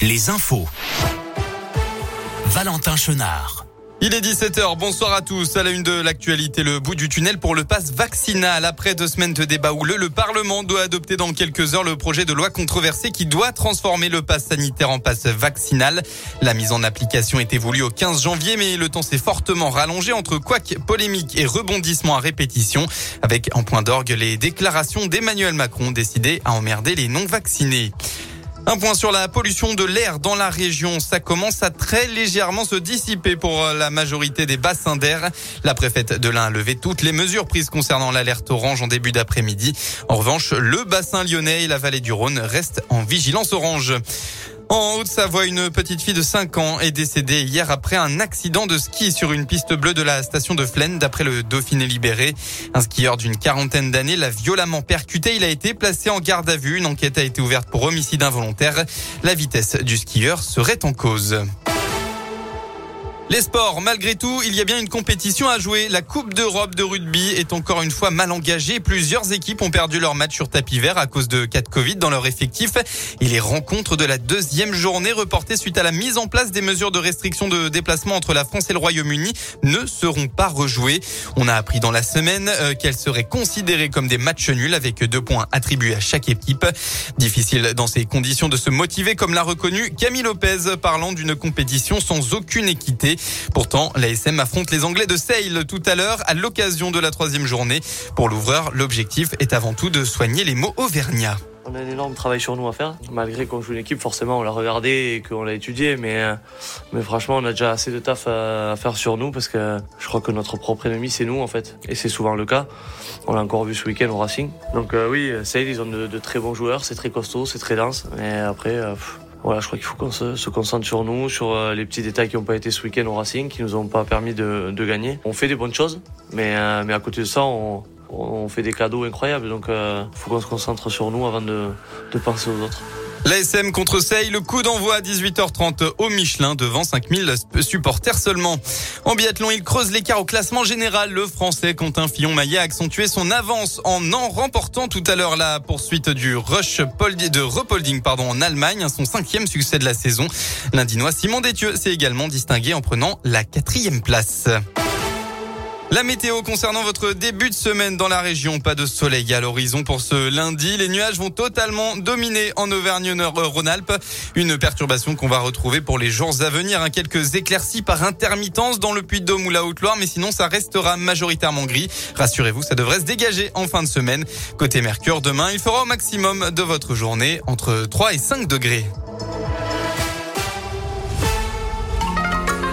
les infos. Valentin Chenard. Il est 17h, bonsoir à tous. À la une de l'actualité, le bout du tunnel pour le pass vaccinal. Après deux semaines de débat houleux, le Parlement doit adopter dans quelques heures le projet de loi controversé qui doit transformer le pass sanitaire en pass vaccinal. La mise en application était voulue au 15 janvier, mais le temps s'est fortement rallongé entre couac, polémique et rebondissement à répétition, avec en point d'orgue les déclarations d'Emmanuel Macron décidé à emmerder les non-vaccinés. Un point sur la pollution de l'air dans la région. Ça commence à très légèrement se dissiper pour la majorité des bassins d'air. La préfète de l'Ain a levé toutes les mesures prises concernant l'alerte orange en début d'après-midi. En revanche, le bassin lyonnais et la vallée du Rhône restent en vigilance orange. En Haute-Savoie, une petite fille de 5 ans est décédée hier après un accident de ski sur une piste bleue de la station de Flaine, d'après le Dauphiné libéré. Un skieur d'une quarantaine d'années l'a violemment percuté. Il a été placé en garde à vue. Une enquête a été ouverte pour homicide involontaire. La vitesse du skieur serait en cause. Les sports, malgré tout, il y a bien une compétition à jouer. La Coupe d'Europe de rugby est encore une fois mal engagée. Plusieurs équipes ont perdu leur match sur tapis vert à cause de cas de Covid dans leur effectif. Et les rencontres de la deuxième journée reportées suite à la mise en place des mesures de restriction de déplacement entre la France et le Royaume-Uni ne seront pas rejouées. On a appris dans la semaine euh, qu'elles seraient considérées comme des matchs nuls avec deux points attribués à chaque équipe. Difficile dans ces conditions de se motiver comme l'a reconnu Camille Lopez parlant d'une compétition sans aucune équité. Pourtant, l'ASM affronte les Anglais de Sale tout à l'heure à l'occasion de la troisième journée. Pour l'ouvreur, l'objectif est avant tout de soigner les mots auvergnats. On a un énorme travail sur nous à faire. Malgré qu'on joue une équipe, forcément, on l'a regardé et qu'on l'a étudié. Mais, euh, mais franchement, on a déjà assez de taf à faire sur nous parce que je crois que notre propre ennemi, c'est nous, en fait. Et c'est souvent le cas. On l'a encore vu ce week-end au Racing. Donc euh, oui, Sale, ils ont de, très bons joueurs. C'est très costaud, c'est très dense. Mais après, euh, voilà, je crois qu'il faut qu'on se, concentre sur nous, sur euh, les petits détails qui n'ont pas été ce week-end au Racing, qui nous ont pas permis de, gagner. On fait des bonnes choses, mais, euh, à côté de ça, on, fait des cadeaux incroyables. Donc, il euh, faut qu'on se concentre sur nous avant de penser aux autres. L'ASM contre Seille, le coup d'envoi à 18h30 au Michelin devant 5000 supporters seulement. En biathlon, il creuse l'écart au classement général. Le Français Quentin Fillon-Maillet a accentué son avance en en remportant tout à l'heure la poursuite du rush de repolding en Allemagne, son cinquième succès de la saison. L'Indinois Simon Détieux s'est également distingué en prenant la quatrième place. La météo concernant votre début de semaine dans la région, pas de soleil à l'horizon pour ce lundi. Les nuages vont totalement dominer en Auvergne-Rhône-Alpes. Une perturbation qu'on va retrouver pour les jours à venir. Quelques éclaircies par intermittence dans le Puy-de-Dôme ou la Haute-Loire, mais sinon ça restera majoritairement gris. Rassurez-vous, ça devrait se dégager en fin de semaine. Côté Mercure, demain, il fera au maximum de votre journée entre 3 et 5 degrés.